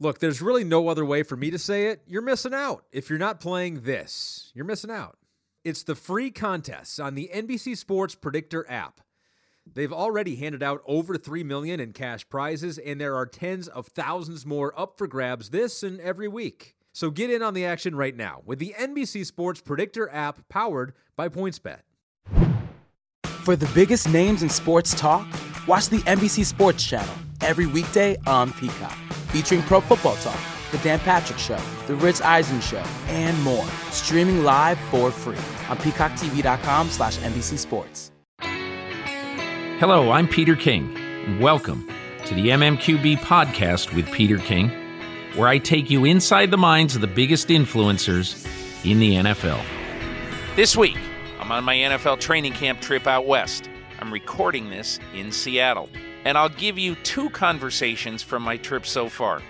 Look, there's really no other way for me to say it. You're missing out. If you're not playing this, you're missing out. It's the free contests on the NBC Sports Predictor app. They've already handed out over 3 million in cash prizes and there are tens of thousands more up for grabs this and every week. So get in on the action right now with the NBC Sports Predictor app powered by PointsBet. For the biggest names in sports talk, watch the NBC Sports Channel every weekday on Peacock, featuring Pro Football Talk, The Dan Patrick Show, The Rich Eisen Show, and more. Streaming live for free on peacocktv.com slash NBC Sports. Hello, I'm Peter King, and welcome to the MMQB podcast with Peter King, where I take you inside the minds of the biggest influencers in the NFL. This week, I'm on my NFL training camp trip out west. I'm recording this in Seattle, and I'll give you two conversations from my trip so far.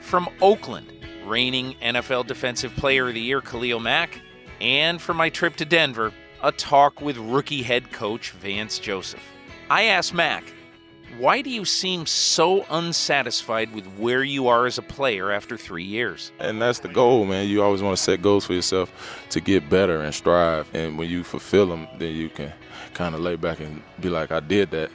From Oakland, reigning NFL Defensive Player of the Year Khalil Mack, and from my trip to Denver, a talk with rookie head coach Vance Joseph. I asked Mack, why do you seem so unsatisfied with where you are as a player after three years? And that's the goal, man. You always want to set goals for yourself to get better and strive. And when you fulfill them, then you can kind of lay back and be like, I did that.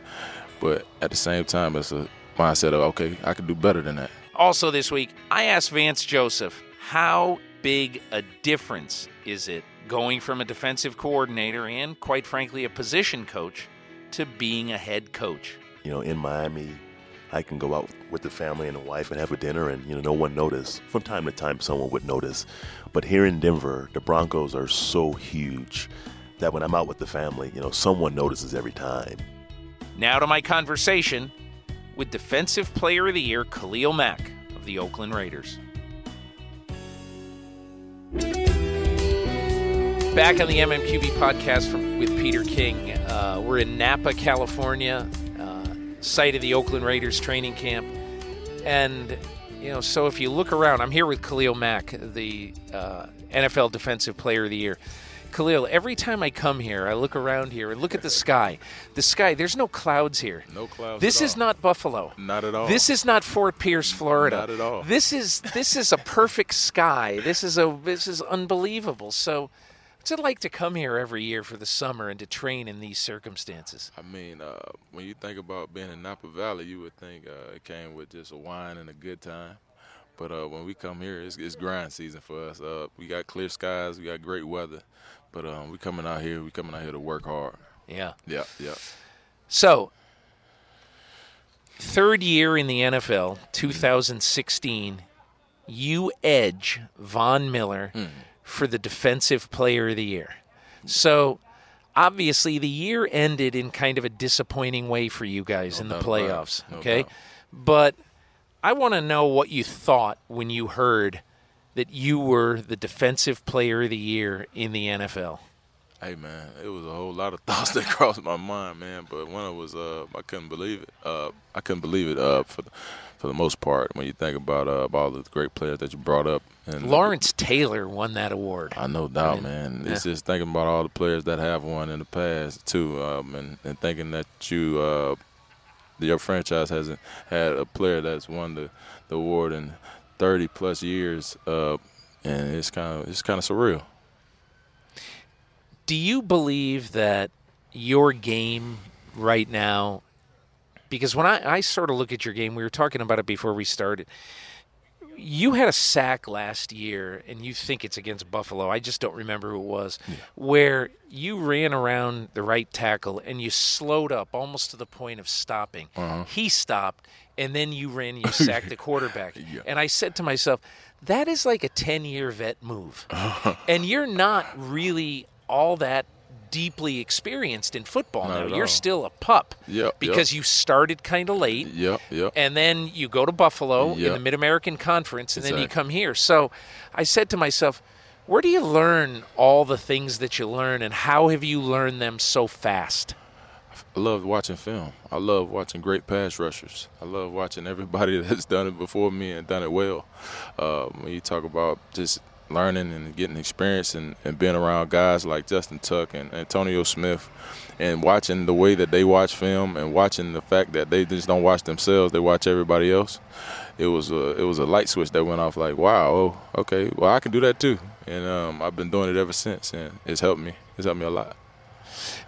But at the same time, it's a mindset of, okay, I can do better than that. Also, this week, I asked Vance Joseph, how big a difference is it going from a defensive coordinator and, quite frankly, a position coach to being a head coach? you know, in Miami, I can go out with the family and the wife and have a dinner, and you know, no one notice. From time to time, someone would notice. But here in Denver, the Broncos are so huge that when I'm out with the family, you know, someone notices every time. Now to my conversation with Defensive Player of the Year Khalil Mack of the Oakland Raiders. Back on the MMQB podcast from, with Peter King. Uh, we're in Napa, California, uh, site of the Oakland Raiders training camp. And, you know, so if you look around, I'm here with Khalil Mack, the uh, NFL Defensive Player of the Year. Khalil, every time I come here, I look around here and look at the sky. The sky, there's no clouds here. No clouds. This is all. not Buffalo. Not at all. This is not Fort Pierce, Florida. Not at all. This is this is a perfect sky. This is a this is unbelievable. So, what's it like to come here every year for the summer and to train in these circumstances? I mean, uh, when you think about being in Napa Valley, you would think uh, it came with just a wine and a good time. But uh, when we come here, it's, it's grind season for us. Uh, we got clear skies, we got great weather, but um, we coming out here. We coming out here to work hard. Yeah. Yeah, yeah. So, third year in the NFL, 2016, you edge Von Miller for the Defensive Player of the Year. So, obviously, the year ended in kind of a disappointing way for you guys No in the doubt about it. playoffs. No okay, doubt. but I want to know what you thought when you heard that you were the Defensive Player of the Year in the NFL. Hey man, it was a whole lot of thoughts that crossed my mind, man. But one was uh, I couldn't believe it. Uh, I couldn't believe it uh, for the, for the most part when you think about uh, all the great players that you brought up. And Lawrence Taylor won that award. I no doubt, mean, man. yeah. It's just thinking about all the players that have won in the past too, um, and, and thinking that you, uh, your franchise hasn't had a player that's won the, the award in 30 plus years, uh, and it's kind of it's kind of surreal. Do you believe that your game right now, because when I, I sort of look at your game, we were talking about it before we started. You had a sack last year, and you think it's against Buffalo. I just don't remember who it was, where you ran around the right tackle and you slowed up almost to the point of stopping. He stopped, and then you ran you sacked the quarterback. Yeah. And I said to myself, that is like a 10 year vet move. and you're not really all that deeply experienced in football Not now. You're all. still a pup Yep, because you started kind of late. Yep, yep. And then you go to Buffalo in the Mid American Conference, and then you come here. So I said to myself, where do you learn all the things that you learn, and how have you learned them so fast? I love watching film. I love watching great pass rushers. I love watching everybody that's done it before me and done it well. Uh, when you talk about just learning and getting experience and, and being around guys like Justin Tuck and Antonio Smith and watching the way that they watch film and watching the fact that they just don't watch themselves, they watch everybody else. It was a it was a light switch that went off. Like, wow, oh, okay, well I can do that too, and um, I've been doing it ever since, and it's helped me. It's helped me a lot.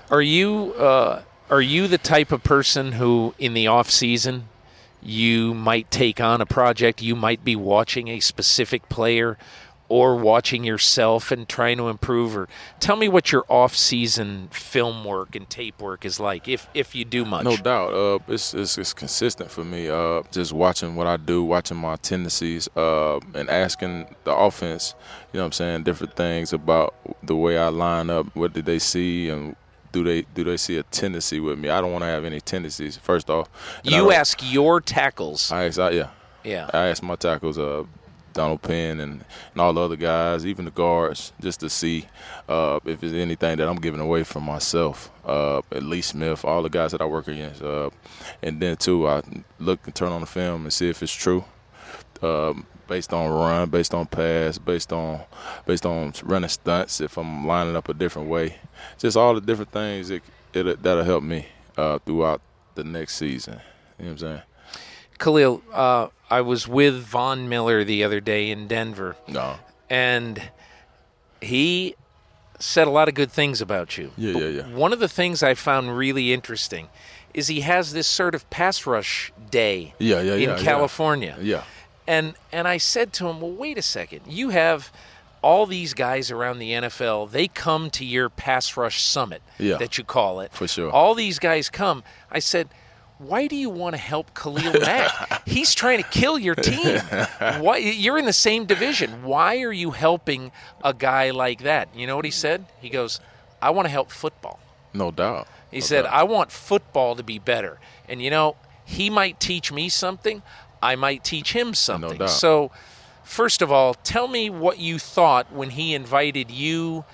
Are you uh, are you the type of person who, in the off season, you might take on a project? You might be watching a specific player or watching yourself and trying to improve or tell me what your off-season film work and tape work is like if if you do much no doubt uh, it's, it's, it's consistent for me uh, just watching what i do watching my tendencies uh, and asking the offense you know what i'm saying different things about the way i line up what did they see and do they do they see a tendency with me? I don't want to have any tendencies first off. You ask your tackles. I ask I, yeah. Yeah. I ask my tackles uh Donald Penn and, and all the other guys, even the guards, just to see uh, if there's anything that I'm giving away from myself. Uh, at Lee Smith, all the guys that I work against, uh, and then too, I look and turn on the film and see if it's true. Um, based on run, based on pass, based on based on running stunts. If I'm lining up a different way, just all the different things it, it that'll help me uh, throughout the next season. You know what I'm saying? Khalil, uh, I was with Von Miller the other day in Denver. No. And he said a lot of good things about you. Yeah, but yeah, yeah. One of the things I found really interesting is he has this sort of pass rush day yeah, yeah, in yeah, California. Yeah. And and I said to him, "Well, wait a second. You have all these guys around the NFL. They come to your pass rush summit Yeah. that you call it. For sure. All these guys come." I said, why do you want to help Khalil Mack? He's trying to kill your team. Why you're in the same division. Why are you helping a guy like that? You know what he said? He goes, "I want to help football." No doubt. He No said, doubt. "I want football to be better." And you know, he might teach me something. I might teach him something. doubt. So, first of all, tell me what you thought when he invited you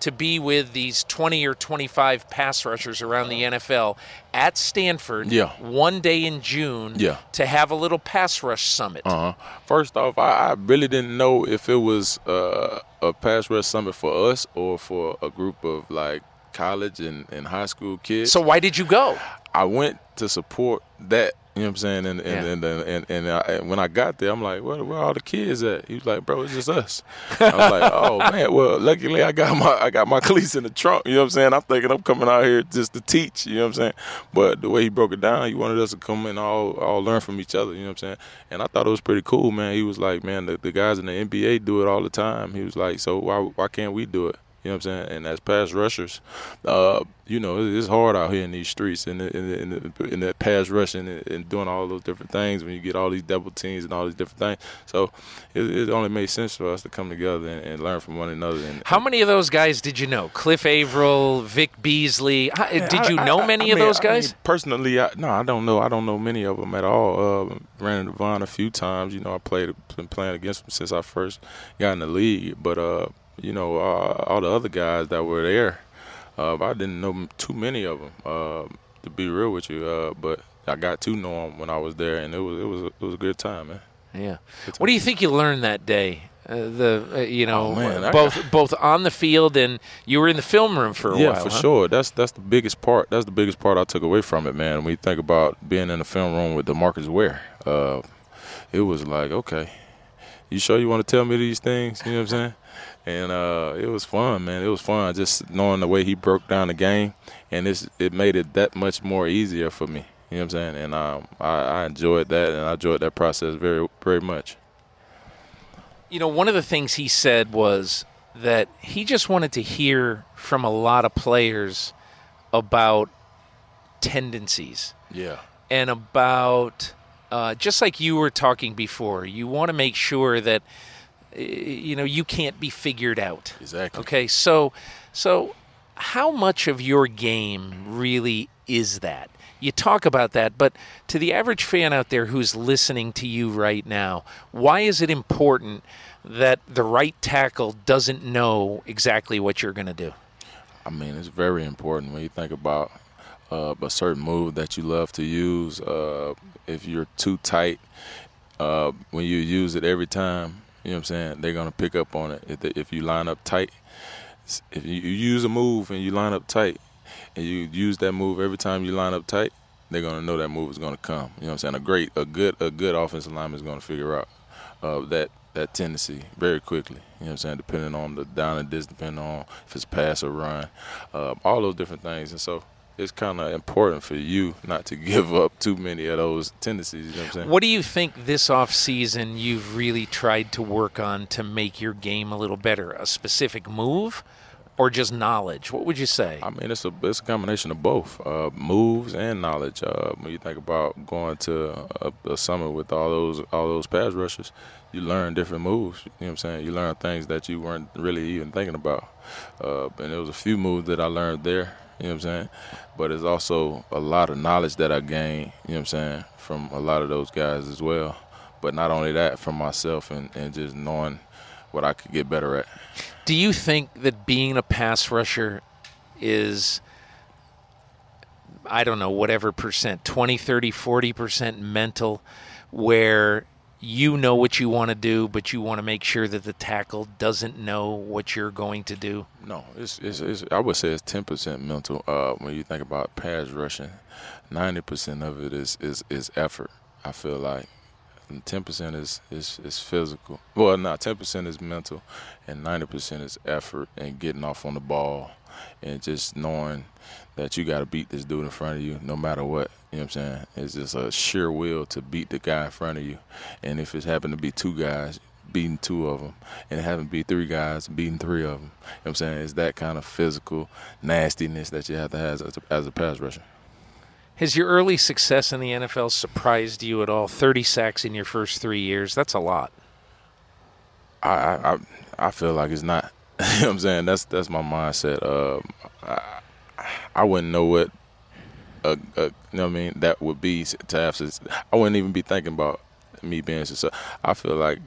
to be with these 20 or 25 pass rushers around the NFL at Stanford Yeah. one day in June Yeah. to have a little pass rush summit. Uh-huh. First off, I, I really didn't know if it was uh, a pass rush summit for us or for a group of like college and, and high school kids. So why did you go? I went to support that. You know what I'm saying? And and Yeah. and, and, and, and, I, and when I got there, I'm like, where, where all the kids at? He was like, bro, it's just us. I was like, oh man. Well, luckily I got my I got my cleats in the trunk. You know what I'm saying? I'm thinking I'm coming out here just to teach. You know what I'm saying? But the way he broke it down, he wanted us to come and all all learn from each other. You know what I'm saying? And I thought it was pretty cool, man. He was like, man, the, the guys in the NBA do it all the time. He was like, so why why can't we do it? You know what I'm saying? And as pass rushers, uh, you know, it's hard out here in these streets and in, in, in, in, in that pass rushing and, and doing all those different things when you get all these double teams and all these different things. So it, it only made sense for us to come together and, and learn from one another. And, How many of those guys did you know? Cliff Avril, Vic Beasley. How- did you I- know I- many I of mean- those I mean, guys? personally, I, no, I don't know. I don't know many of them at all. Uh, ran into Von a few times. You know, I played been playing against him since I first got in the league. But uh, you know, uh, all the other guys that were there, uh, I didn't know too many of them. Uh, to be real with you, uh, but I got to know them when I was there, and it was it was it was a good time, man. Yeah. What do you think you learned that day? Uh, the uh, you know Oh, man, both got- both on the field and you were in the film room for a yeah, while. Yeah, for huh? sure. That's that's the biggest part. That's the biggest part I took away from it, man. When you think about being in the film room with Demarcus Ware, uh, it was like, okay, you sure you want to tell me these things? You know what I'm saying? And uh, it was fun, man. It was fun just knowing the way he broke down the game, and it's it made it that much more easier for me. You know what I'm saying? And um, I, I enjoyed that, and I enjoyed that process very very much. You know, one of the things he said was that he just wanted to hear from a lot of players about tendencies Yeah. and about uh, just like you were talking before. You want to make sure that you know you can't be figured out. Exactly. Okay, so so how much of your game really is that? You talk about that, but to the average fan out there who's listening to you right now, why is it important that the right tackle doesn't know exactly what you're going to do? I mean, it's very important when you think about uh, a certain move that you love to use. Uh, if you're too tight, uh, when you use it every time, You know what I'm saying? They're gonna pick up on it if, they, if you line up tight. If you, you use a move and you line up tight, and you use that move every time you line up tight, they're gonna know that move is gonna come. You know what I'm saying? A great, a good, a good offensive lineman is gonna figure out uh, that that tendency very quickly. You know what I'm saying? Depending on the down and distance, depending on if it's pass or run, uh, all those different things. And so it's kind of important for you not to give up too many of those tendencies. You know what I'm saying? What do you think this off season you've really tried to work on to make your game a little better? A specific move? Or just knowledge? What would you say? I mean, it's a it's a combination of both uh, moves and knowledge. Uh, when you think about going to a, a summit with all those all those pass rushers, you learn different moves. You know what I'm saying? You learn things that you weren't really even thinking about. Uh, and there was a few moves that I learned there. You know what I'm saying? But it's also a lot of knowledge that I gained. You know what I'm saying from a lot of those guys as well. But not only that, from myself and, and just knowing what I could get better at. Do you think that being a pass rusher is I don't know, whatever percent, 20, 30, 40% mental where you know what you want to do, but you want to make sure that the tackle doesn't know what you're going to do? No, it's, it's, it's I would say it's ten percent mental. Uh, when you think about pass rushing, ninety percent of it is, is is effort. I feel like ten percent is, is is physical. Well, not ten percent is mental, and ninety percent is effort and getting off on the ball, and just knowing that you got to beat this dude in front of you no matter what. You know what I'm saying? It's just a sheer will to beat the guy in front of you, and if it's happened to be two guys, beating two of them, and having to be three guys, beating three of them. You know what I'm saying? It's that kind of physical nastiness that you have to have as a, as a pass rusher. Has your early success in the NFL surprised you at all? 30 sacks in your first three years. That's a lot. I I, I feel like it's not. you know what I'm saying? That's that's my mindset. Um, I, I wouldn't know what a, a, you know what I mean that would be to have. I wouldn't even be thinking about me being so. I feel like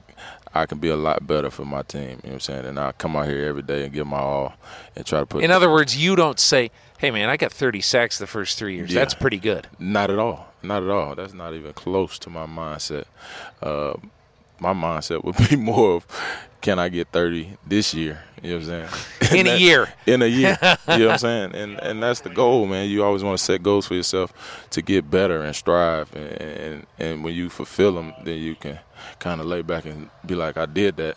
I can be a lot better for my team. You know what I'm saying? And I come out here every day and give my all and try to put. In other words, you don't say, "Hey, man, I got 30 sacks the first three years. Yeah. That's pretty good." Not at all. Not at all. That's not even close to my mindset. Uh, my mindset would be more of, can I get 30 this year? You know what I'm saying? In a year. In a year. you know what I'm saying? And and that's the goal, man. You always want to set goals for yourself to get better and strive. And and, and when you fulfill them, then you can kind of lay back and be like, I did that.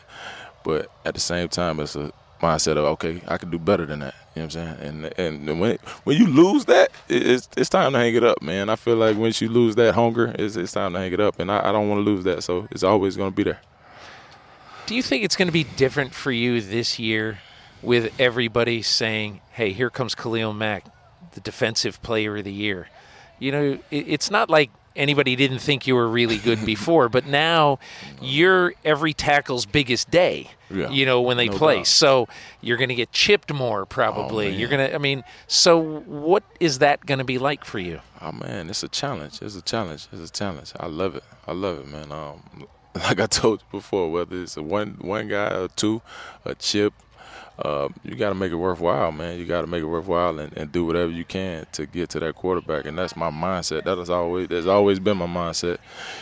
But at the same time, it's a mindset of, okay, I can do better than that. You know what I'm saying? And and when when you lose that, it's it's time to hang it up, man. I feel like once you lose that hunger, it's it's time to hang it up, and I, I don't want to lose that, so it's always going to be there. Do you think it's going to be different for you this year with everybody saying, hey, here comes Khalil Mack, the defensive player of the year? You know, it's not like anybody didn't think you were really good before, but now you're every tackle's biggest day. Yeah, you know when they no play, doubt. so you're going to get chipped more probably. Oh, you're going to, I mean, so what is that going to be like for you? Oh man, it's a challenge. It's a challenge. It's a challenge. I love it. I love it, man. Um, like I told you before, whether it's a one one guy or two, a chip, uh, you got to make it worthwhile, man. You got to make it worthwhile and, and, do whatever you can to get to that quarterback. And that's my mindset. That has always that's always been my mindset.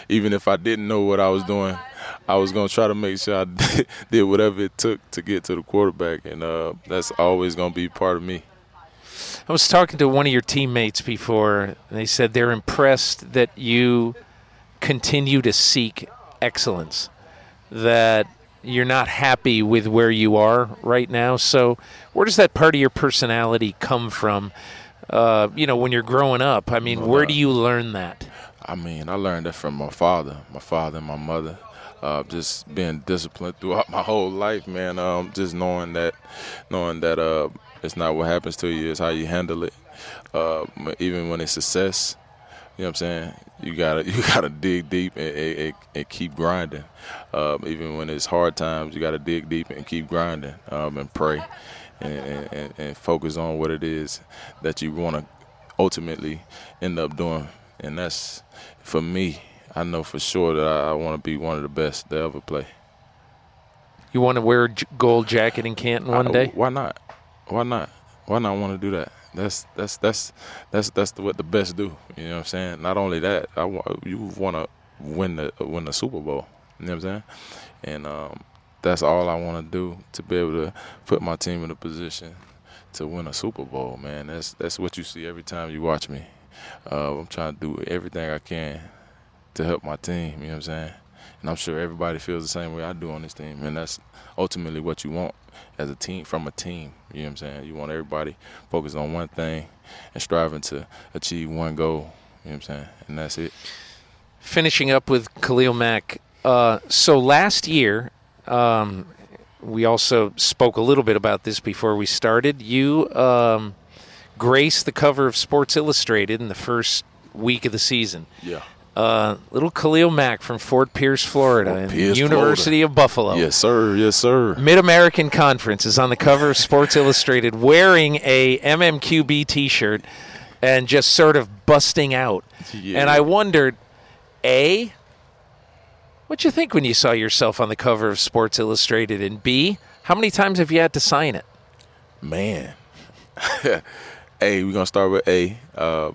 Even if I didn't know what I was doing, I was gonna try to make sure I did, did whatever it took to get to the quarterback, and uh, that's always gonna be part of me. I was talking to one of your teammates before, and they said they're impressed that you continue to seek excellence, that you're not happy with where you are right now. So, where does that part of your personality come from? Uh, you know, when you're growing up, I mean, where do you learn that? I mean, I learned that from my father, my father and my mother. Uh, just being disciplined throughout my whole life, man. Um, just knowing that, knowing that uh, it's not what happens to you, it's how you handle it. Uh, even when it's success, you know what I'm saying? You gotta you gotta dig deep and, and, and keep grinding. Um, even when it's hard times, you gotta dig deep and keep grinding um, and pray and, and, and, focus on what it is that you want to ultimately end up doing. And that's for me. I know for sure that I, I want to be one of the best to ever play. You want to wear a gold jacket in Canton one day? Why not? Why not? Why not want to do that? That's that's that's that's that's what the best do. You know what I'm saying? Not only that, I want you want to win the win the Super Bowl. You know what I'm saying? And um, that's all I want to do to be able to put my team in a position to win a Super Bowl, man. That's that's what you see every time you watch me. Uh, I'm trying to do everything I can to help my team. You know what I'm saying? And I'm sure everybody feels the same way I do on this team, and that's ultimately what you want as a team from a team. You know what I'm saying? You want everybody focused on one thing and striving to achieve one goal. You know what I'm saying? And that's it. Finishing up with Khalil Mack. Uh, so last year, um, we also spoke a little bit about this before we started. You um, graced the cover of Sports Illustrated in the first week of the season. Yeah. Uh, little Khalil Mack from Fort Pierce, Florida, and Pierce, University Florida. of Buffalo. Yes, sir. Yes, sir. Mid American Conference is on the cover of Sports Illustrated wearing a MMQB t shirt and just sort of busting out. Yeah. And I wondered, A, what'd you think when you saw yourself on the cover of Sports Illustrated? And B, how many times have you had to sign it? Man. A, we're gonna start with A. Uh,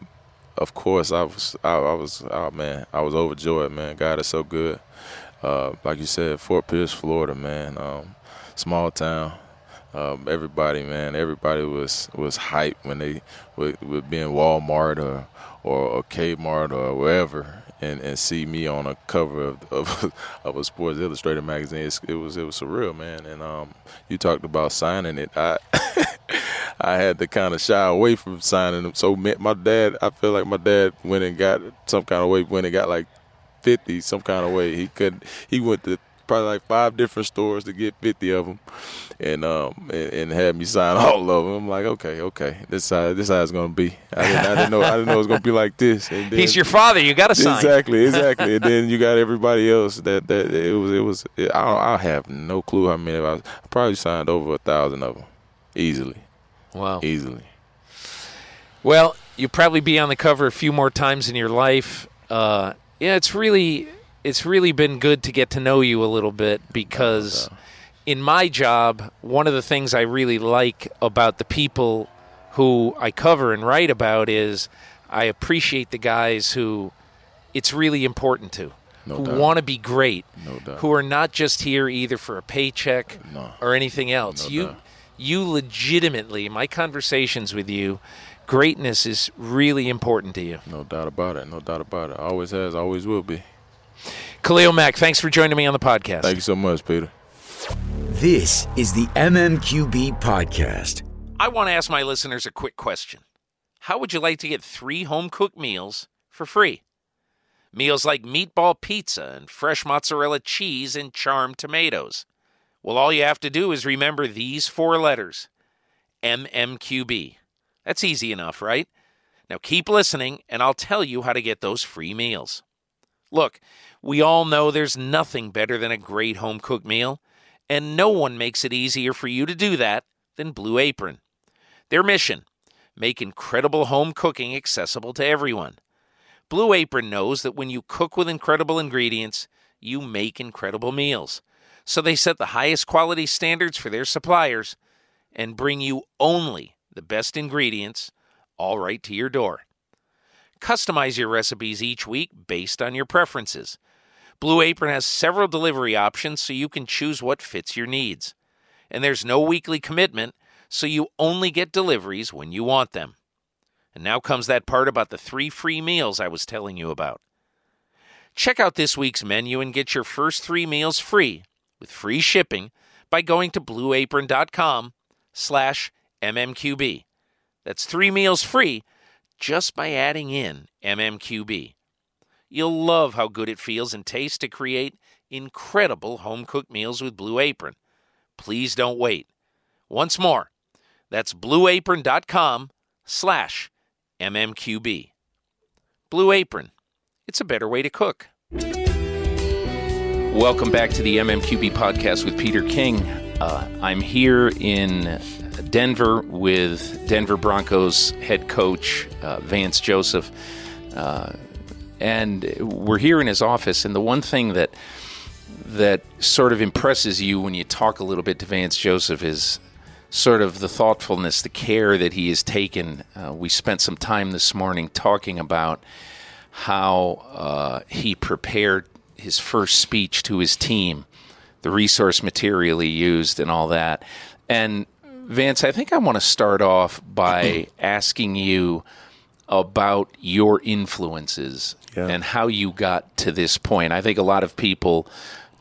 of course, I was, I, I was, oh man, I was overjoyed, man. God is so good. Uh, like you said, Fort Pierce, Florida, man. Um, small town. Um, everybody, man, everybody was was hyped when they would, be in Walmart or or, or Kmart or wherever, and, and see me on a cover of, of, of a Sports Illustrated magazine. It's, it was it was surreal, man. And um, you talked about signing it. I I had to kind of shy away from signing them. So my dad, I feel like my dad went and got some kind of way. When it got like fifty, some kind of way, he could. He went to probably like five different stores to get fifty of them, and um and, and had me sign all of them. I'm like, okay, okay, this how this how it's gonna be. I didn't, I didn't know I didn't know it was gonna be like this. And then, He's your father. You got to sign. Exactly, exactly. and then you got everybody else that that it was it was. It, I I have no clue how many. I, was, I probably signed over a thousand of them, easily, Wow. easily. Well, you'll probably be on the cover a few more times in your life. Uh, yeah, it's really it's really been good to get to know you a little bit because in my job, one of the things I really like about the people who I cover and write about is I appreciate the guys who it's really important to. No who want to be great, No doubt. who are not just here either for a paycheck No. or anything else. You doubt. You legitimately, my conversations with you, greatness is really important to you. No doubt about it. No doubt about it. Always has. Always will be. Khalil Mack, thanks for joining me on the podcast. Thank you so much, Peter. This is the MMQB Podcast. I want to ask my listeners a quick question. How would you like to get three home cooked meals for free? Meals like meatball pizza and fresh mozzarella cheese and charmed tomatoes. Well, all you have to do is remember these four letters MMQB. That's easy enough, right? Now keep listening, and I'll tell you how to get those free meals. Look, we all know there's nothing better than a great home cooked meal, and no one makes it easier for you to do that than Blue Apron. Their mission make incredible home cooking accessible to everyone. Blue Apron knows that when you cook with incredible ingredients, you make incredible meals. So they set the highest quality standards for their suppliers and bring you only the best ingredients all right to your door. Customize your recipes each week based on your preferences. Blue Apron has several delivery options so you can choose what fits your needs. And there's no weekly commitment, so you only get deliveries when you want them. And now comes that part about the three free meals I was telling you about. Check out this week's menu and get your first three meals free with free shipping by going to blueapron.com slash mmqb. That's three meals free just by adding in mmqb. You'll love how good it feels and tastes to create incredible home cooked meals with Blue Apron. Please don't wait. Once more, that's blueapron.com slash mmqb. Blue Apron. It's a better way to cook. Welcome back to the MMQB podcast with Peter King. Uh, I'm here in Denver with Denver Broncos head coach uh, Vance Joseph. Uh, and we're here in his office. And the one thing that that sort of impresses you when you talk a little bit to Vance Joseph is sort of the thoughtfulness, the care that he has taken. Uh, we spent some time this morning talking about how uh, he prepared his first speech to his team, the resource material he used, and all that. And Vance, I think I want to start off by asking you about your influences Yeah. and how you got to this point. I think a lot of people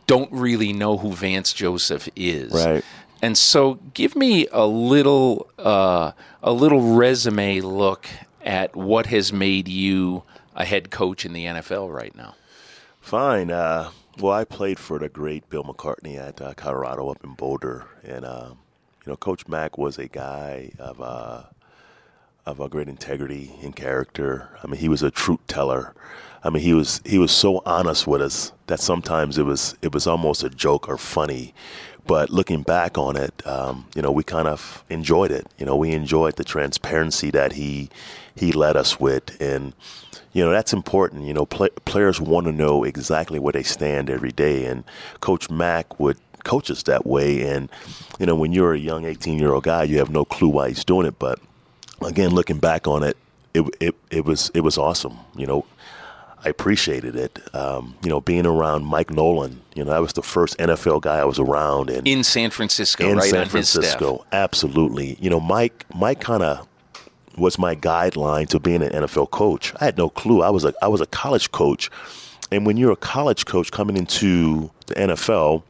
don't really know who Vance Joseph is. Right. And so, give me a little uh, a little resume look at what has made you a head coach in the NFL right now. Fine. Uh, well, I played for the great Bill McCartney at uh, Colorado up in Boulder, and uh, you know, Coach Mack was a guy of uh, of a great integrity and character. I mean, he was a truth teller. I mean, he was he was so honest with us that sometimes it was it was almost a joke or funny. But looking back on it, um, you know, we kind of enjoyed it. You know, we enjoyed the transparency that he he led us with, and you know that's important. You know, play, players want to know exactly where they stand every day, and Coach Mack would coach us that way. And you know, when you're a young 18 year old guy, you have no clue why he's doing it, but again, looking back on it, it it, it was it was awesome. You know, I appreciated it. Um, you know, being around Mike Nolan, you know, that was the first NFL guy I was around, and In San Francisco, in right San on his staff. Francisco, absolutely. You know, Mike Mike kind of was my guideline to being an NFL coach. I had no clue. I was a I was a college coach, and when you're a college coach coming into the NFL,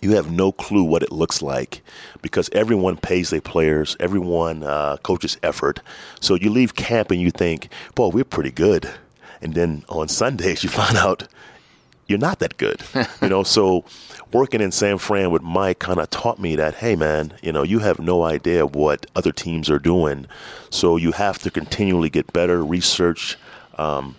you have no clue what it looks like because everyone pays their players, everyone uh, coaches effort. So you leave camp and you think, "Boy, we're pretty good," and then on Sundays you find out you're not that good. you know, so working in San Fran with Mike kind of taught me that, hey man, you know, you have no idea what other teams are doing, so you have to continually get better, research. Um,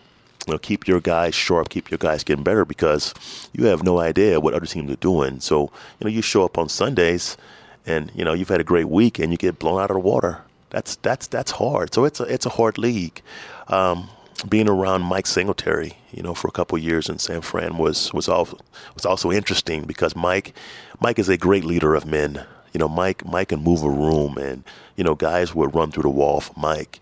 you know, keep your guys sharp, keep your guys getting better because you have no idea what other teams are doing. So, you know, you show up on Sundays and, you know, you've had a great week and you get blown out of the water. That's that's that's hard. So it's a it's a hard league. Um, being around Mike Singletary, you know, for a couple years in San Fran was was also was also interesting because Mike Mike is a great leader of men. You know, Mike Mike can move a room, and you know, guys would run through the wall for Mike.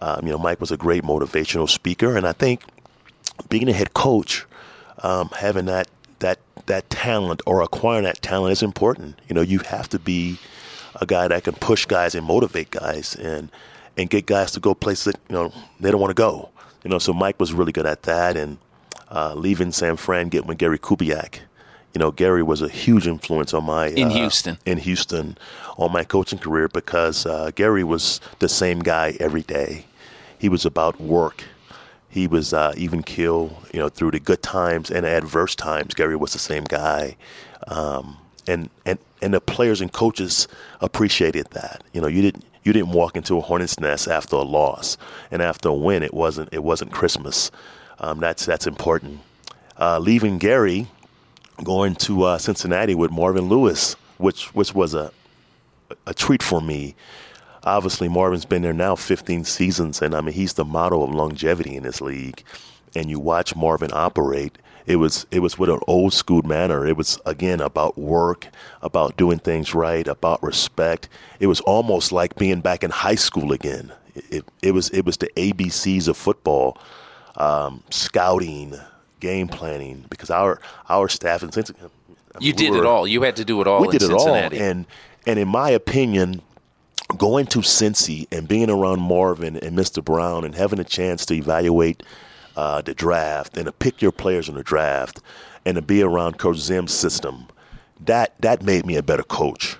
Um, you know, Mike was a great motivational speaker, and I think being a head coach, um, having that that that talent or acquiring that talent is important. You know, you have to be a guy that can push guys and motivate guys and and get guys to go places that you know they don't want to go. You know, so Mike was really good at that. And uh, leaving San Fran, getting with Gary Kubiak. You know, Gary was a huge influence on my In uh, Houston. In Houston, on my coaching career because uh, Gary was the same guy every day. He was about work. He was uh, even kill, you know, through the good times and adverse times. Gary was the same guy, um, and and and the players and coaches appreciated that. You know, you didn't you didn't walk into a hornet's nest after a loss, and after a win, it wasn't it wasn't Christmas. Um, that's that's important. Uh, leaving Gary, going to uh, Cincinnati with Marvin Lewis, which which was a a treat for me. Obviously, Marvin's been there now 15 seasons, and I mean he's the model of longevity in this league. And you watch Marvin operate. It was it was with an old school manner. It was again about work, about doing things right, about respect. It was almost like being back in high school again. It it was it was the ABCs of football, um, scouting, game planning. Because our our staff in Cincinnati, I mean, You we did it all. You had to do it all we in did it all, and and in my opinion, going to Cincy and being around Marvin and Mr. Brown and having a chance to evaluate uh, the draft and to pick your players in the draft and to be around Coach Zim's system, that that made me a better coach.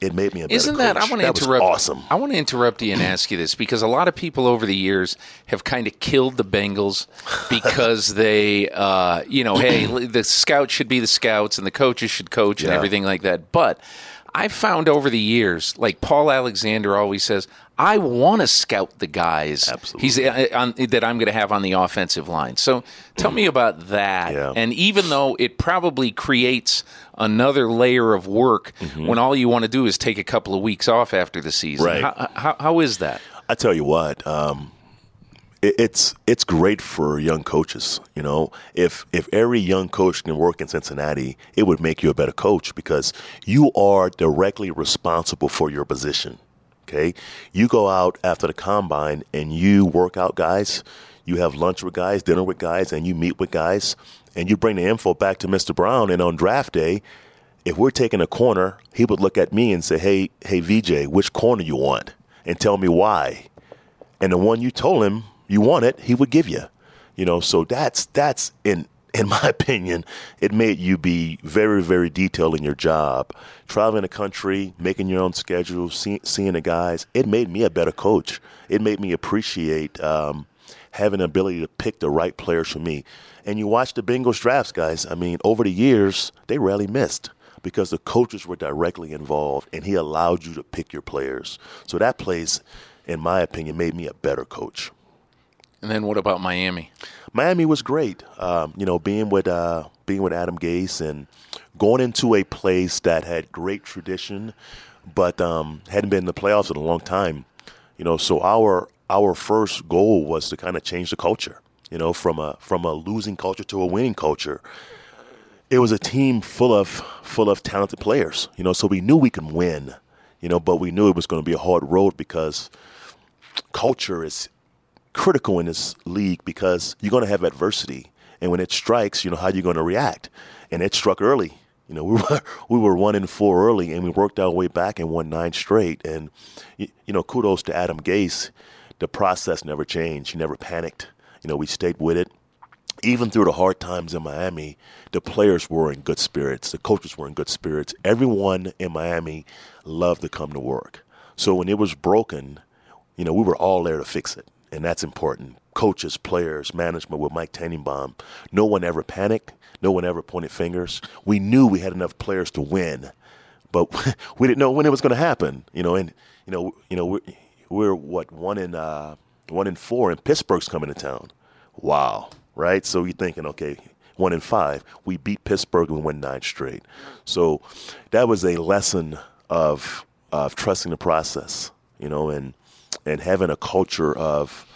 It made me a better Isn't that? I want to interrupt. awesome. I want to interrupt you and ask you this because a lot of people over the years have kind of killed the Bengals because they, uh, you know, hey, the scouts should be the scouts and the coaches should coach and Yeah. everything like that. But I found over the years, like Paul Alexander always says, I want to scout the guys. Absolutely. He's uh, on, that I'm going to have on the offensive line. So tell me about that. Yeah. And even though it probably creates another layer of work when all you want to do is take a couple of weeks off after the season, Right. how, how, how is that? I tell you what, um, it, it's it's great for young coaches. You know, if if every young coach can work in Cincinnati, it would make you a better coach because you are directly responsible for your position. Okay, you go out after the combine and you work out guys. You have lunch with guys, dinner with guys, and you meet with guys. and you bring the info back to Mr. Brown, and on draft day, if we're taking a corner, he would look at me and say, "Hey, hey, VJ, which corner you want?" and tell me why. And the one you told him you want it, he would give you. You know, so that's that's in in my opinion, it made you be very, very detailed in your job. Traveling the country, making your own schedule, see, seeing the guys, it made me a better coach. It made me appreciate um, having the ability to pick the right players for me. And you watch the Bengals drafts, guys. I mean, over the years, they rarely missed because the coaches were directly involved and he allowed you to pick your players. So that place, in my opinion, made me a better coach. And then what about Miami? Miami was great. Um, you know, being with uh, being with Adam Gase and going into a place that had great tradition, but um, hadn't been in the playoffs in a long time. You know, so our our first goal was to kind of change the culture. You know, from a from a losing culture to a winning culture. It was a team full of full of talented players. You know, so we knew we could win. You know, but we knew it was going to be a hard road because culture is critical in this league because you're going to have adversity, and when it strikes, you know how you're going to react. And it struck early. You know, we were we were one in four early, and we worked our way back and won nine straight. And you know, kudos to Adam Gase. The process never changed. He never panicked. You know, we stayed with it. Even through the hard times in Miami, the players were in good spirits. The coaches were in good spirits. Everyone in Miami loved to come to work. So when it was broken, you know, we were all there to fix it and that's important. Coaches, players, management with Mike Tannenbaum. No one ever panicked. No one ever pointed fingers. We knew we had enough players to win, but we didn't know when it was going to happen. You know, and you know, you know, we're, we're what one in uh, one in four, and Pittsburgh's coming to town. Wow, right? So you're thinking, okay, one in five. We beat Pittsburgh and win nine straight. So that was a lesson of of trusting the process, you know, and and having a culture of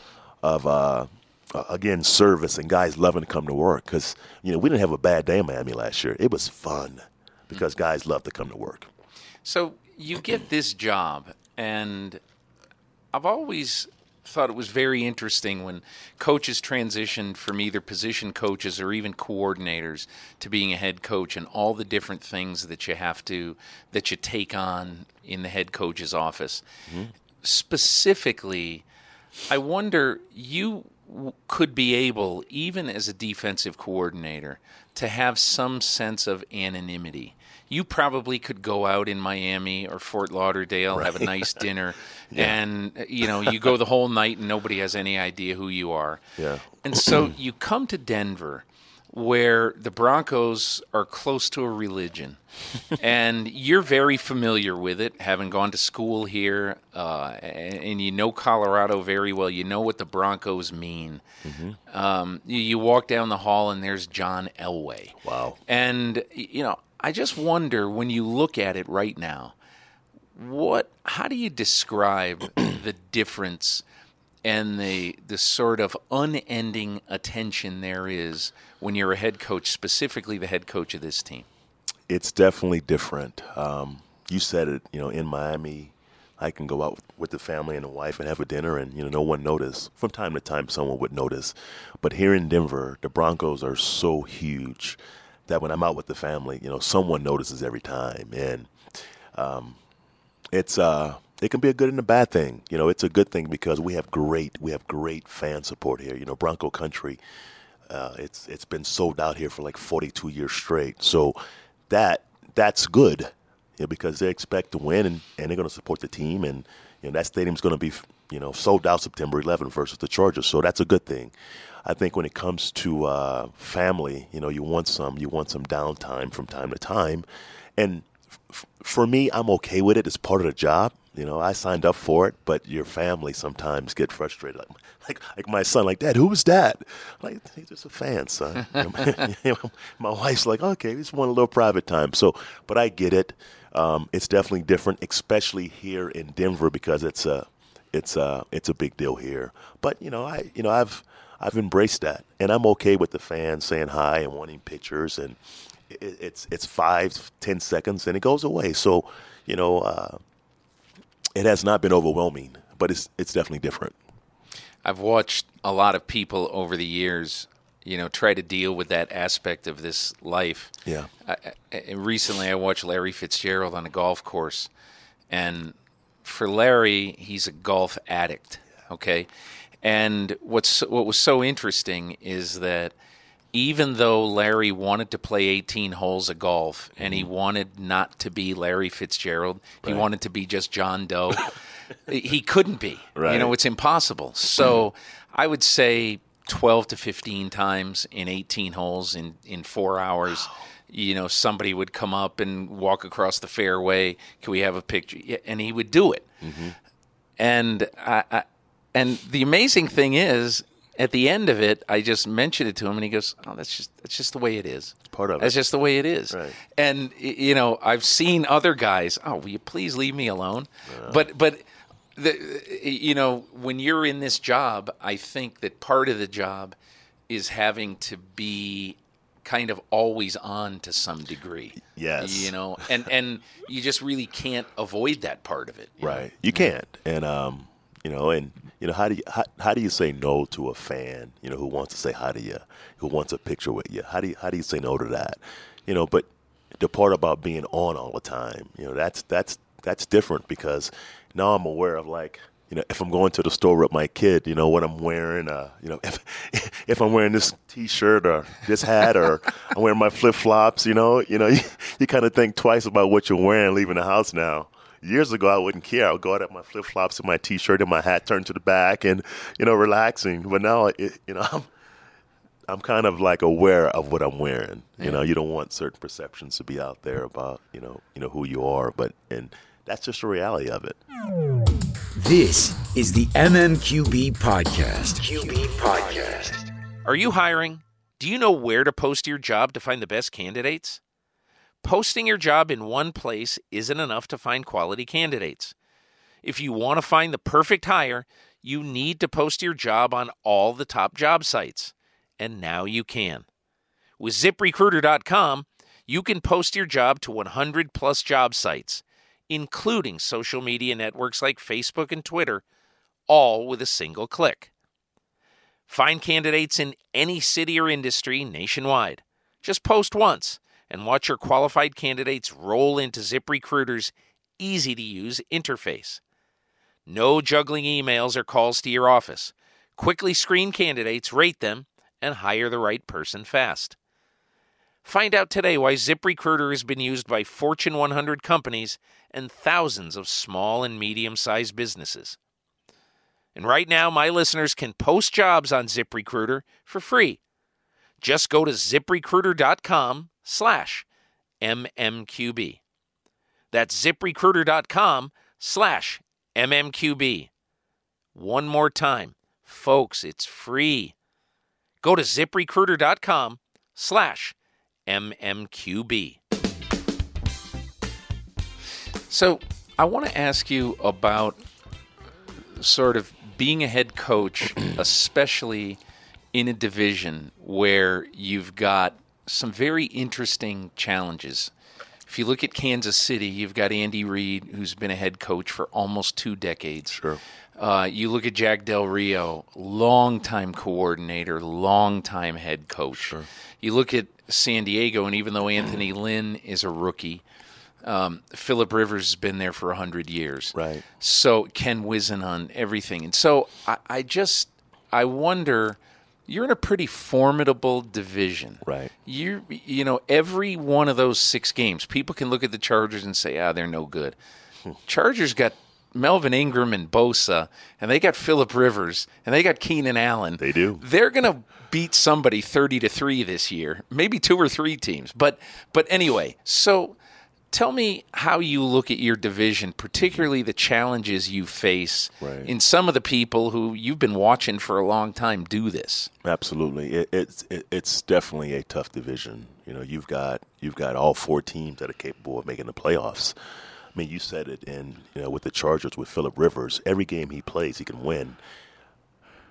of uh, uh, again service and guys loving to come to work because you know we didn't have a bad day in Miami last year. It was fun because mm-hmm. guys love to come to work. So you get this job, and I've always thought it was very interesting when coaches transitioned from either position coaches or even coordinators to being a head coach and all the different things that you have to that you take on in the head coach's office. Mm-hmm specifically, I wonder you could be able, even as a defensive coordinator, to have some sense of anonymity. You probably could go out in Miami or Fort Lauderdale, right. have a nice dinner, yeah. and you know you go the whole night and nobody has any idea who you are. Yeah. And so you come to Denver where the Broncos are close to a religion, and you're very familiar with it, having gone to school here, uh, and, you know Colorado very well. You know what the Broncos mean. Mm-hmm. Um, you, you, walk down the hall, and there's John Elway. Wow! And you know, I just wonder when you look at it right now, what? How do you describe the difference? And the the sort of unending attention there is when you're a head coach, specifically the head coach of this team? It's definitely different. Um, you said it. You know, in Miami, I can go out with the family and the wife and have a dinner, and you know, no one notice. From time to time, someone would notice. But here in Denver, the Broncos are so huge that when I'm out with the family, you know, someone notices every time, and um, it's uh, it can be a good and a bad thing. You know, it's a good thing because we have great we have great fan support here. You know, Bronco Country uh, it's it's been sold out here for like 42 years straight. So that that's good, you know, because they expect to win and, and they're going to support the team, and you know that stadium's going to be you know sold out September 11th versus the Chargers. So that's a good thing. I think when it comes to uh, family, you know, you want some you want some downtime from time to time, and f- for me, I'm okay with it. It's part of the job. You know, I signed up for it, but your family sometimes get frustrated. Like, like, like my son, like, Dad, who was that? I'm like, he's just a fan, son. my wife's like, okay, we just want a little private time. So, but I get it. Um, it's definitely different, especially here in Denver because it's a, it's a, it's a big deal here. But you know, I, you know, I've, I've embraced that, and I'm okay with the fans saying hi and wanting pictures, and it, it's it's five, ten seconds, and it goes away. So, you know, uh, it has not been overwhelming, but it's it's definitely different. I've watched a lot of people over the years, you know, try to deal with that aspect of this life. Yeah. I, I, recently, I watched Larry Fitzgerald on a golf course, and for Larry, he's a golf addict. Okay, and what's what was so interesting is that even though Larry wanted to play 18 holes of golf and he mm-hmm. wanted not to be Larry Fitzgerald, he wanted to be just John Doe. he couldn't be. Right. You know, it's impossible. So I would say 12 to 15 times in 18 holes in, in four hours. You know, somebody would come up and walk across the fairway. Can we have a picture? And he would do it. Mm-hmm. And I, I, and the amazing thing is, at the end of it, I just mentioned it to him, and he goes, "Oh, that's just that's just the way it is. It's part of it. That's just the way it is." Right. And you know, I've seen other guys. Oh, will you please leave me alone? But but the you know, when you're in this job, I think that part of the job is having to be kind of always on to some degree. Yes. You know, and and you just really can't avoid that part of it. you know? Right. You can't. And um, you know, and you know, how do you how, how do you say no to a fan, you know, who wants to say hi to you, who wants a picture with you? How do you how do you say no to that? You know, but the part about being on all the time, you know, that's that's that's different because now I'm aware of like you know, if I'm going to the store with my kid, you know, what I'm wearing, uh, you know, if if I'm wearing this T-shirt or this hat or I'm wearing my flip flops, you know, you know, you, you kind of think twice about what you're wearing leaving the house now. Years ago, I wouldn't care. I would go out at my flip flops and my T-shirt and my hat turned to the back and you know, relaxing. But now, it, you know, I'm I'm kind of like aware of what I'm wearing. You know, you don't want certain perceptions to be out there about you know, you know who you are, but and that's just the reality of it. This is the MMQB Podcast. QB Podcast. Are you hiring? Do you know where to post your job to find the best candidates? Posting your job in one place isn't enough to find quality candidates. If you want to find the perfect hire, you need to post your job on all the top job sites. And now you can. With ziprecruiter.com, you can post your job to 100 plus job sites, including social media networks like Facebook and Twitter, all with a single click. Find candidates in any city or industry nationwide. Just post once and watch your qualified candidates roll into ZipRecruiter's easy to use interface. No juggling emails or calls to your office. Quickly screen candidates, rate them, and hire the right person fast. Find out today why ZipRecruiter has been used by Fortune 100 companies and thousands of small and medium sized businesses. And right now, my listeners can post jobs on ZipRecruiter for free. Just go to ziprecruiter.com slash MMQB. That's ziprecruiter.com slash MMQB. One more time. Folks, it's free. Go to ziprecruiter.com slash MMQB. So I want to ask you about sort of being a head coach, especially in a division where you've got some very interesting challenges. If you look at Kansas City, you've got Andy Reid, who's been a head coach for almost two decades. Sure. Uh, you look at Jack Del Rio, longtime coordinator, longtime head coach. Sure. You look at San Diego, and even though Anthony Lynn is a rookie, um, Philip Rivers has been there for hundred years. Right. So Ken Wizen on everything, and so I, I just I wonder. You're in a pretty formidable division. Right. You you know every one of those six games, people can look at the Chargers and say, ah, they're no good. Chargers got Melvin Ingram and Bosa, and they got Philip Rivers, and they got Keenan Allen. They do. They're gonna beat somebody thirty to three this year, maybe two or three teams. But but anyway, so tell me how you look at your division, particularly the challenges you face Right. in some of the people who you've been watching for a long time do this. Absolutely, it, it's it, it's definitely a tough division. You know, you've got you've got all four teams that are capable of making the playoffs. I mean, you said it, in you know, with the Chargers with Philip Rivers, every game he plays, he can win.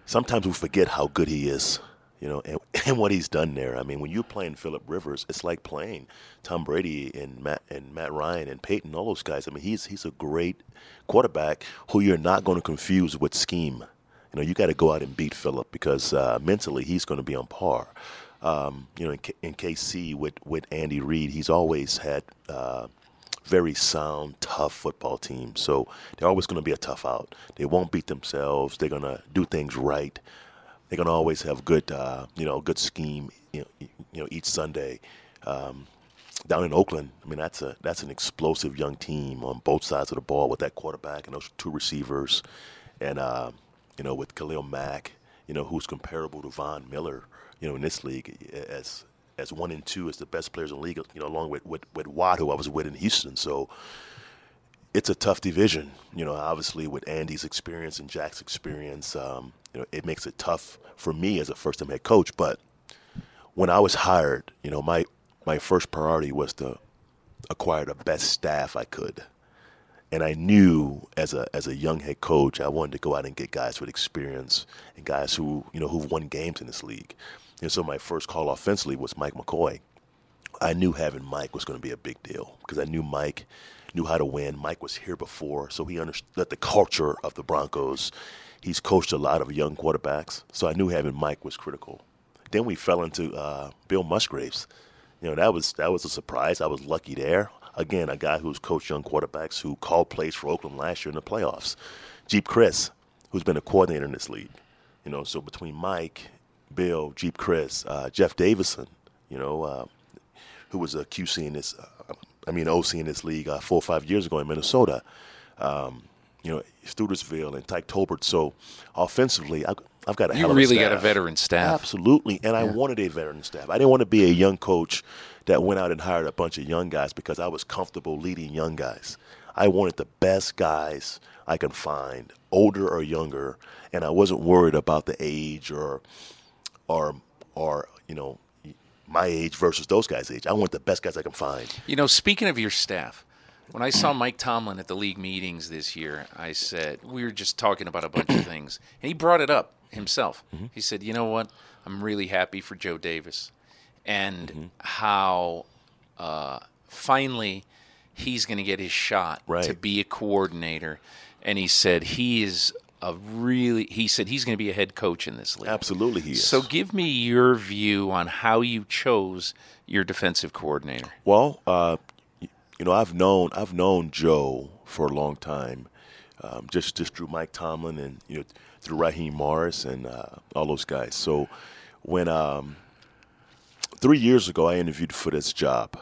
Sometimes we forget how good he is, you know, and, and what he's done there. I mean, when you're playing Philip Rivers, it's like playing Tom Brady and Matt and Matt Ryan and Peyton, all those guys. I mean, he's he's a great quarterback who you're not going to confuse with scheme. You know, you got to go out and beat Philip because uh, mentally he's going to be on par. Um, you know, in, K- in, KC with with Andy Reid, he's always had uh, very sound, tough football team. So they're always going to be a tough out. They won't beat themselves. They're going to do things right. They're to always have good, uh, you know, good scheme. You know, you know each Sunday. Um, down in Oakland, I mean that's a that's an explosive young team on both sides of the ball with that quarterback and those two receivers, and uh, you know with Khalil Mack, you know who's comparable to Von Miller, you know in this league as as one and two as the best players in the league, you know along with with, with Watt who I was with in Houston, so it's a tough division, you know obviously with Andy's experience and Jack's experience, um, you know it makes it tough for me as a first time head coach, but when I was hired, you know my my first priority was to acquire the best staff I could. And I knew as a as a young head coach, I wanted to go out and get guys with experience and guys who you know who've won games in this league. And so my first call offensively was Mike McCoy. I knew having Mike was going to be a big deal because I knew Mike knew how to win. Mike was here before, so he understood the culture of the Broncos. He's coached a lot of young quarterbacks, so I knew having Mike was critical. Then we fell into uh, Bill Musgraves you know that was that was a surprise. I was lucky there. Again, a guy who's coached young quarterbacks who called plays for Oakland last year in the playoffs. Geep Chryst, who's been a coordinator in this league. You know, so between Mike, Bill, Geep Chryst, uh, Jeff Davidson, you know, uh, who was a QC in this, uh, I mean, OC in this league uh, four or five years ago in Minnesota. Um, you know, Studesville and Tyke Tolbert. So offensively, I, I've got a you really got a veteran staff. Absolutely, and I wanted a veteran staff. I didn't want to be a young coach that went out and hired a bunch of young guys because I was comfortable leading young guys. I wanted the best guys I can find, older or younger, and I wasn't worried about the age or or or you know my age versus those guys' age. I want the best guys I can find. You know, speaking of your staff, when I saw Mike Tomlin at the league meetings this year, I said we were just talking about a bunch of things, and he brought it up himself. Mm-hmm. He said, "You know what? I'm really happy for Joe Davis, and mm-hmm. how uh, finally he's going to get his shot right. to be a coordinator." And he said he is a really. He said he's going to be a head coach in this league. Absolutely, he is. So, give me your view on how you chose your defensive coordinator. Well, uh, you know, I've known I've known Joe for a long time. Um, just just through Mike Tomlin and you know through Raheem Morris and uh, all those guys. So when um, three years ago I interviewed for this job,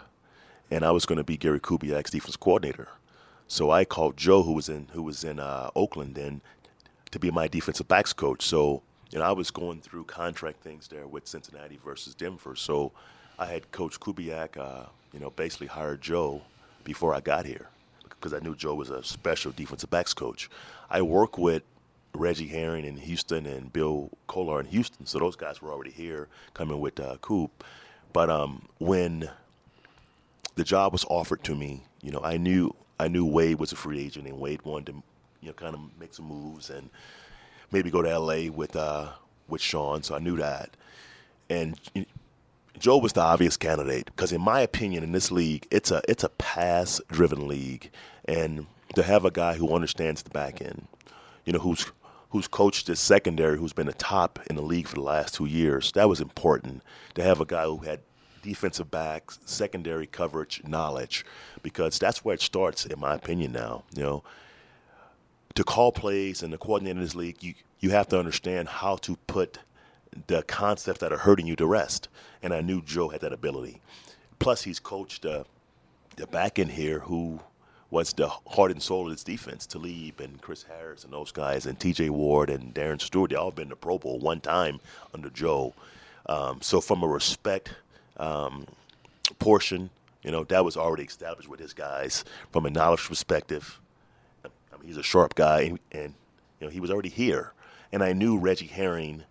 and I was going to be Gary Kubiak's defense coordinator. So I called Joe, who was in who was in uh, Oakland, then to be my defensive backs coach. So you know I was going through contract things there with Cincinnati versus Denver. So I had Coach Kubiak, uh, you know, basically hired Joe before I got here because I knew Joe was a special defensive backs coach. I work with Reggie Herring in Houston and Bill Kollar in Houston. So those guys were already here coming with uh, Coop. But um, when the job was offered to me, you know, I knew I knew Wade was a free agent and Wade wanted to, you know, kind of make some moves and maybe go to L.A. with uh, with Sean. So I knew that. And Joe was the obvious candidate because, in my opinion, in this league, it's a it's a pass driven league, and to have a guy who understands the back end, you know, who's who's coached this secondary, who's been a top in the league for the last two years. That was important to have a guy who had defensive backs, secondary coverage knowledge, because that's where it starts, in my opinion. Now, you know, to call plays and to coordinate in this league, you you have to understand how to put the concepts that are hurting you to rest. And I knew Joe had that ability. Plus, he's coached uh, the back end here who was the heart and soul of this defense. Talib and Chris Harris and those guys, and T.J. Ward and Darian Stewart, they all been to Pro Bowl one time under Joe. Um, so from a respect um, portion, you know, that was already established with his guys. From a knowledge perspective, he's a sharp guy, and, and you know, he was already here. And I knew Reggie Herring,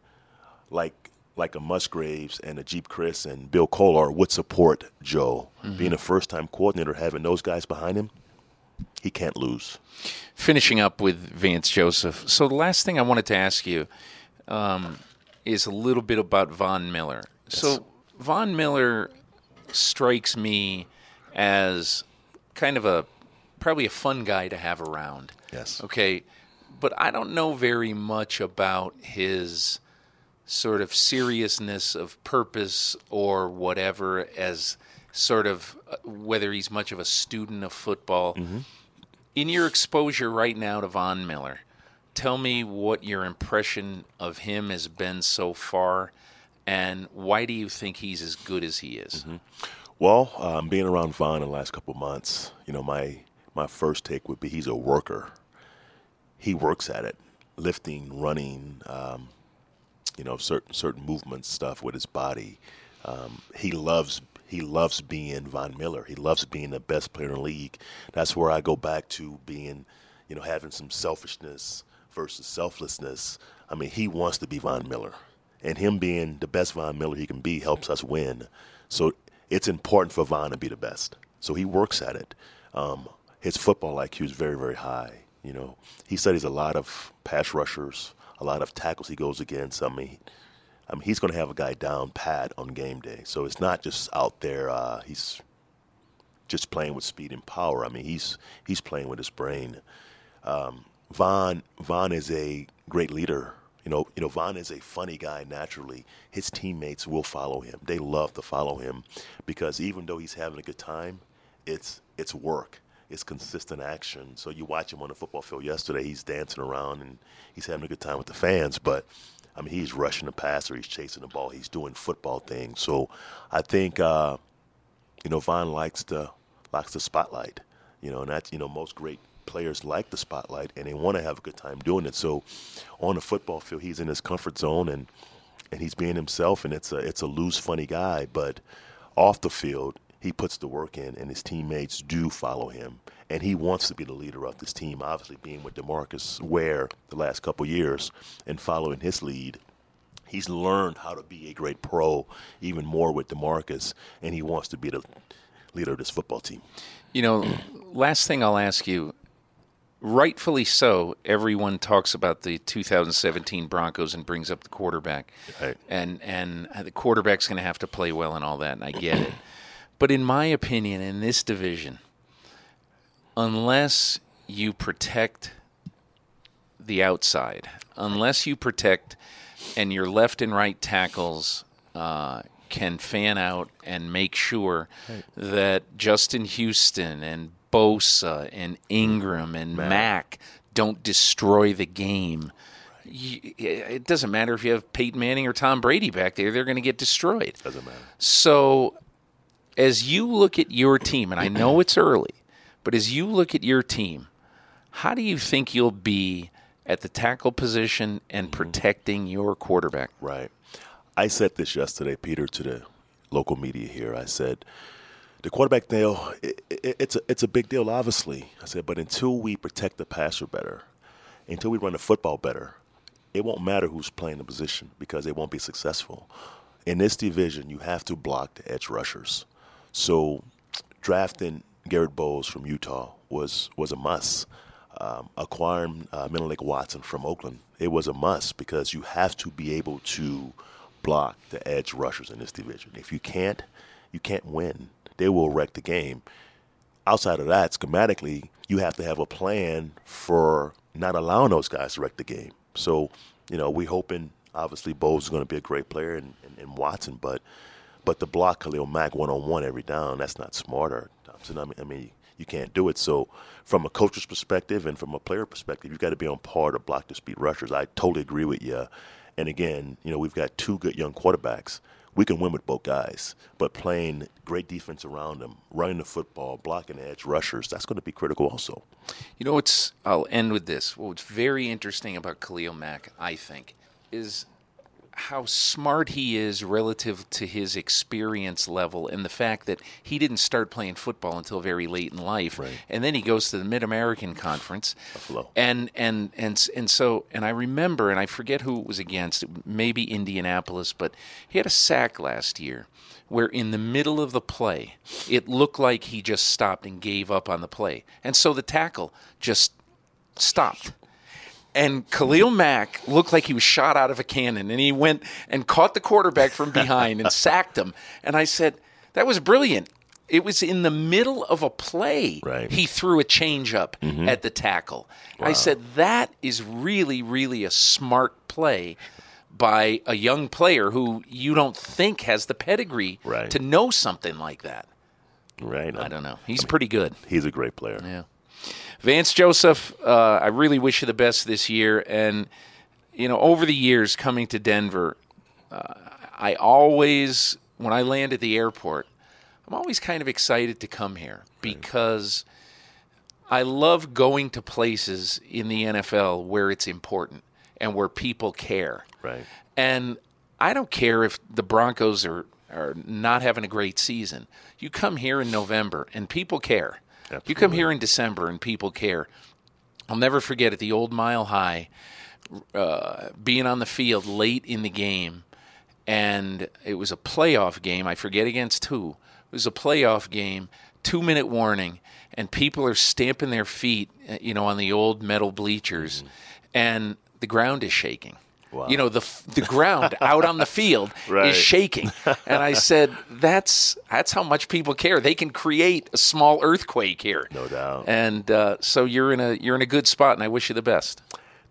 like like a Musgraves and a Geep Chryst and Bill Kollar would support Joe. Mm-hmm. Being a first time coordinator, having those guys behind him, he can't lose. Finishing up with Vance Joseph. So the last thing I wanted to ask you um, is a little bit about Von Miller. Yes. So Von Miller strikes me as kind of a probably a fun guy to have around. Yes. Okay. but I don't know very much about his sort of seriousness of purpose or whatever as sort of uh, whether he's much of a student of football. Mm-hmm. In your exposure right now to Von Miller, tell me what your impression of him has been so far and why do you think he's as good as he is? Mm-hmm. Well, um, being around Von in the last couple of months, you know, my my first take would be he's a worker. He works at it, lifting, running, um, you know, certain certain movement stuff with his body. Um, he loves he loves being Von Miller. He loves being the best player in the league. That's where I go back to being, you know, having some selfishness versus selflessness. I mean, he wants to be Von Miller, and him being the best Von Miller he can be helps us win. So it's important for Von to be the best. So he works at it. Um, his football IQ is very, very high. You know, he studies a lot of pass rushers, a lot of tackles he goes against. I mean, I mean, he's going to have a guy down pat on game day. So it's not just out there. Uh, he's just playing with speed and power. I mean, he's he's playing with his brain. Um, Von Von is a great leader. You know, you know, Von is a funny guy naturally. His teammates will follow him. They love to follow him because even though he's having a good time, it's it's work. It's consistent action. So you watch him on the football field yesterday. He's dancing around and he's having a good time with the fans. But I mean, he's rushing the passer. He's chasing the ball. He's doing football things. So I think uh, you know Von likes the likes the spotlight. You know, and that's you know most great players like the spotlight and they want to have a good time doing it. So on the football field, he's in his comfort zone and and he's being himself, and it's a it's a loose, funny guy. But off the field, he puts the work in, and his teammates do follow him. And he wants to be the leader of this team. Obviously, being with Demarcus Ware the last couple years and following his lead, he's learned how to be a great pro even more with Demarcus, and he wants to be the leader of this football team. You know, last thing I'll ask you rightfully so, everyone talks about the 2017 Broncos and brings up the quarterback, Right. and and the quarterback's going to have to play well and all that, and I get it. But in my opinion, in this division, unless you protect the outside, unless you protect and your left and right tackles uh, can fan out and make sure that Justin Houston and Bosa and Ingram and Mack don't destroy the game. You- It doesn't matter if you have Peyton Manning or Tom Brady back there; they're going to get destroyed. Doesn't matter. So, as you look at your team, and I know it's early, but as you look at your team, how do you think you'll be at the tackle position and mm-hmm. protecting your quarterback? Right. I said this yesterday, Peter, to the local media here. I said, the quarterback deal, it, it, it's a it's a big deal, obviously. I said, but until we protect the passer better, until we run the football better, it won't matter who's playing the position because they won't be successful. In this division, you have to block the edge rushers. So, drafting Garett Bolles from Utah was was a must. Um, acquiring uh, Menelik Watson from Oakland, it was a must because you have to be able to block the edge rushers in this division. If you can't, you can't win. They will wreck the game. Outside of that, schematically, you have to have a plan for not allowing those guys to wreck the game. So, you know, we're hoping obviously Bowles is going to be a great player and, and, and Watson, but but to block Khalil Mack one on one every down, that's not smarter, Thompson. I mean, I mean, you can't do it. So, from a coach's perspective and from a player perspective, you've got to be on par to block the speed rushers. I totally agree with you. And again, you know, we've got two good young quarterbacks. We can win with both guys, but playing great defense around them, running the football, blocking edge rushers, that's going to be critical also. You know, what's I'll end with this. What's very interesting about Khalil Mack, I think, is how smart he is relative to his experience level and the fact that he didn't start playing football until very late in life. Right. And then he goes to the Mid American Conference. Buffalo. And and and and so and I remember and I forget who it was against, maybe Indianapolis, but he had a sack last year where in the middle of the play it looked like he just stopped and gave up on the play. And so the tackle just stopped. And Khalil Mack looked like he was shot out of a cannon, and he went and caught the quarterback from behind and sacked him. And I said, "That was brilliant." it was in the middle of a play. Right. He threw a changeup mm-hmm. at the tackle. I said that is really, really a smart play by a young player who you don't think has the pedigree Right. to know something like that. Right. I don't know. He's pretty good. He's a great player. Yeah. Vance Joseph, uh, I really wish you the best this year. And, you know, over the years coming to Denver, uh, I always, when I land at the airport, I'm always kind of excited to come here because I love going to places in the NFL where it's important and where people care. Right. And I don't care if the Broncos are, are not having a great season. You come here in November and people care. You come here in December and people care. I'll never forget at the old Mile High, uh, being on the field late in the game, and it was a playoff game. I forget against who. It was a playoff game, two minute warning, and people are stamping their feet, uh, you know, on the old metal bleachers, and the ground is shaking. You know, the the ground out on the field Right. is shaking, and I said, "That's that's how much people care. They can create a small earthquake here, No doubt. And uh, so you're in a you're in a good spot, and I wish you the best.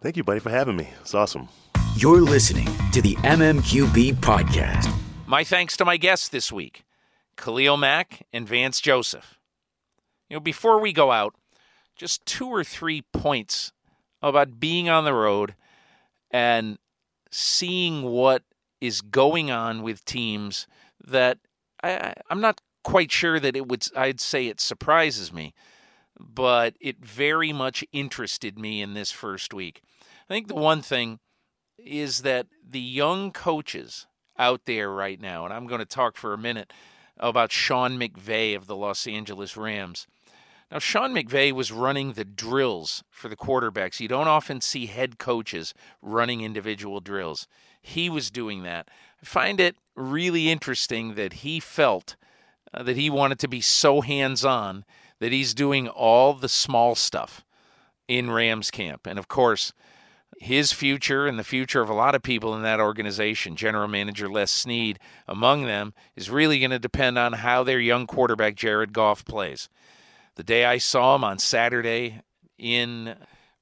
Thank you, buddy, for having me. It's awesome. You're listening to the MMQB podcast. My thanks to my guests this week, Khalil Mack and Vance Joseph. You know, before we go out, just two or three points about being on the road and seeing what is going on with teams that I, I'm not quite sure that it would. I'd say it surprises me, but it very much interested me in this first week. I think the one thing is that the young coaches out there right now, and I'm going to talk for a minute about Sean McVay of the Los Angeles Rams. Now, Sean McVay was running the drills for the quarterbacks. You don't often see head coaches running individual drills. He was doing that. I find it really interesting that he felt uh, that he wanted to be so hands on that he's doing all the small stuff in Rams camp. And of course, his future and the future of a lot of people in that organization, General Manager Les Snead among them, is really going to depend on how their young quarterback Jared Goff plays. The day I saw him on Saturday in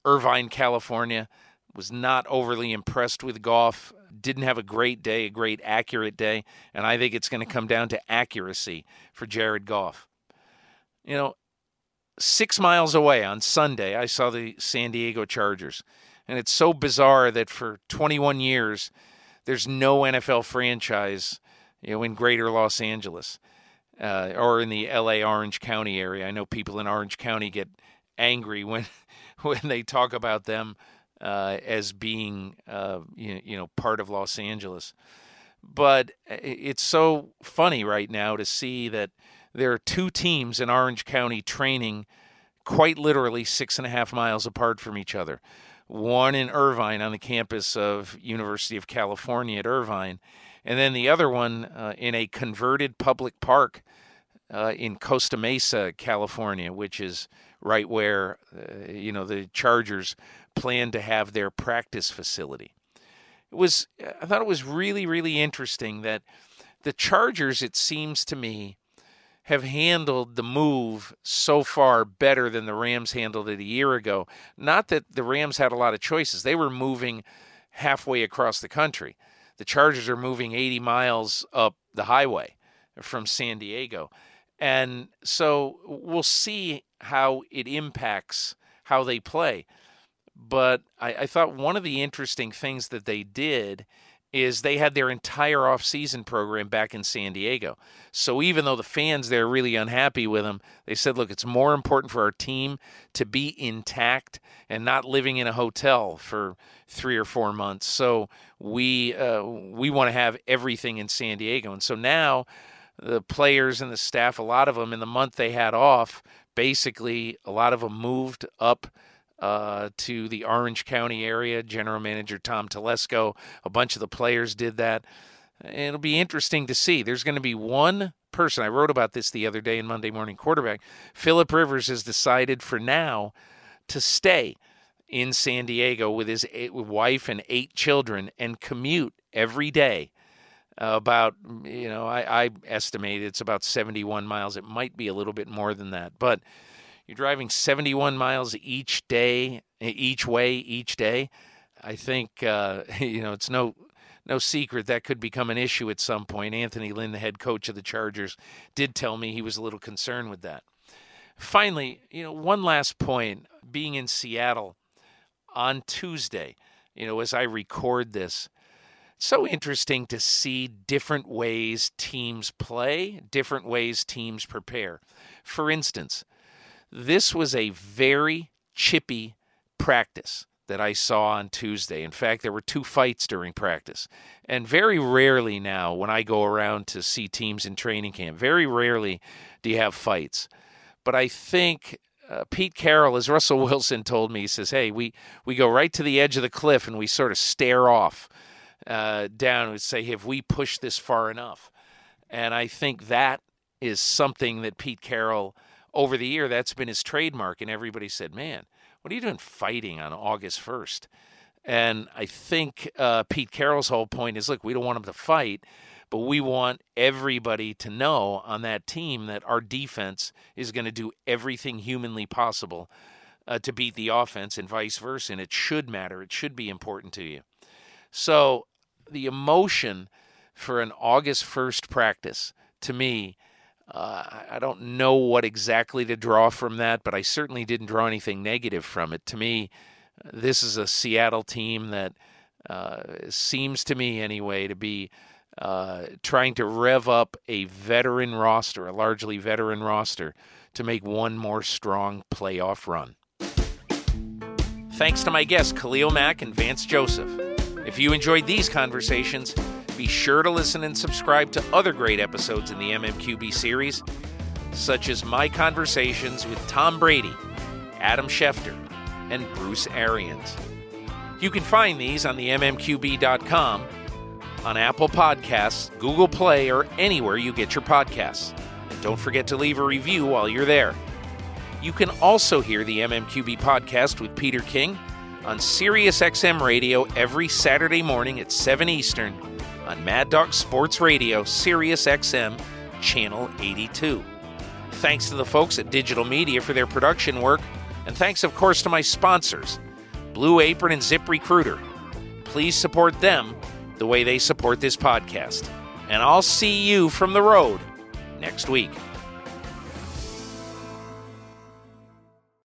Irvine, California, was not overly impressed with Goff. Didn't have a great day, a great accurate day, and I think it's going to come down to accuracy for Jared Goff. You know, six miles away on Sunday, I saw the San Diego Chargers. And it's so bizarre that for 21 years, there's no NFL franchise, you know, in Greater Los Angeles uh, or in the L.A. Orange County area. I know people in Orange County get angry when when they talk about them uh, as being, uh, you, you know, part of Los Angeles. But it's so funny right now to see that there are two teams in Orange County training quite literally six and a half miles apart from each other. One in Irvine on the campus of University of California at Irvine, and then the other one uh, in a converted public park uh, in Costa Mesa, California, which is right where uh, you know the Chargers plan to have their practice facility. It was I thought it was really really interesting that the Chargers it seems to me have handled the move so far better than the Rams handled it a year ago. Not that the Rams had a lot of choices. They were moving halfway across the country. The Chargers are moving 80 miles up the highway from San Diego. And so we'll see how it impacts how they play. But I, I thought one of the interesting things that they did is they had their entire offseason program back in San Diego. So even though the fans there are really unhappy with them, they said, look, it's more important for our team to be intact and not living in a hotel for three or four months. So we uh, we want to have everything in San Diego. And so now the players and the staff, a lot of them in the month they had off, basically a lot of them moved up uh, to the Orange County area. General Manager Tom Telesco, a bunch of the players did that. It'll be interesting to see. There's going to be one person. I wrote about this the other day in Monday Morning Quarterback. Philip Rivers has decided for now to stay in San Diego with his eight, wife and eight children and commute every day about you know I, I estimate it's about 71 miles. It might be a little bit more than that, but you're driving 71 miles each day, each way, each day. I think uh, you know it's no no secret that could become an issue at some point. Anthony Lynn, the head coach of the Chargers, did tell me he was a little concerned with that. Finally, you know, one last point being in Seattle on Tuesday, you know, as I record this, so interesting to see different ways teams play, different ways teams prepare. For instance, this was a very chippy practice that I saw on Tuesday. In fact, there were two fights during practice. And very rarely now, when I go around to see teams in training camp, very rarely do you have fights. But I think uh, Pete Carroll, as Russell Wilson told me, he says, "Hey, we we go right to the edge of the cliff and we sort of stare off uh, down and say, have we pushed this far enough?" And I think that is something that Pete Carroll, over the year, that's been his trademark. And everybody said, "Man, what are you doing fighting on August first? And I think uh, Pete Carroll's whole point is, look, we don't want him to fight but we want everybody to know on that team that our defense is going to do everything humanly possible uh, to beat the offense and vice versa. And it should matter, it should be important to you. So the emotion for an August 1st practice, to me, uh, I don't know what exactly to draw from that, but I certainly didn't draw anything negative from it. To me, this is a Seattle team that uh, seems to me, anyway, to be uh, trying to rev up a veteran roster, a largely veteran roster, to make one more strong playoff run. Thanks to my guests, Khalil Mack and Vance Joseph. If you enjoyed these conversations, be sure to listen and subscribe to other great episodes in the MMQB series, such as my conversations with Tom Brady, Adam Schefter, and Bruce Arians. You can find these on the MMQB.com on Apple Podcasts, Google Play, or anywhere you get your podcasts. And don't forget to leave a review while you're there. You can also hear the MMQB podcast with Peter King on SiriusXM Radio every Saturday morning at 7 Eastern on Mad Dog Sports Radio, SiriusXM, Channel 82. Thanks to the folks at Digital Media for their production work, and thanks, of course, to my sponsors, Blue Apron and Zip Recruiter. Please support them the way they support this podcast. And I'll see you from the road next week.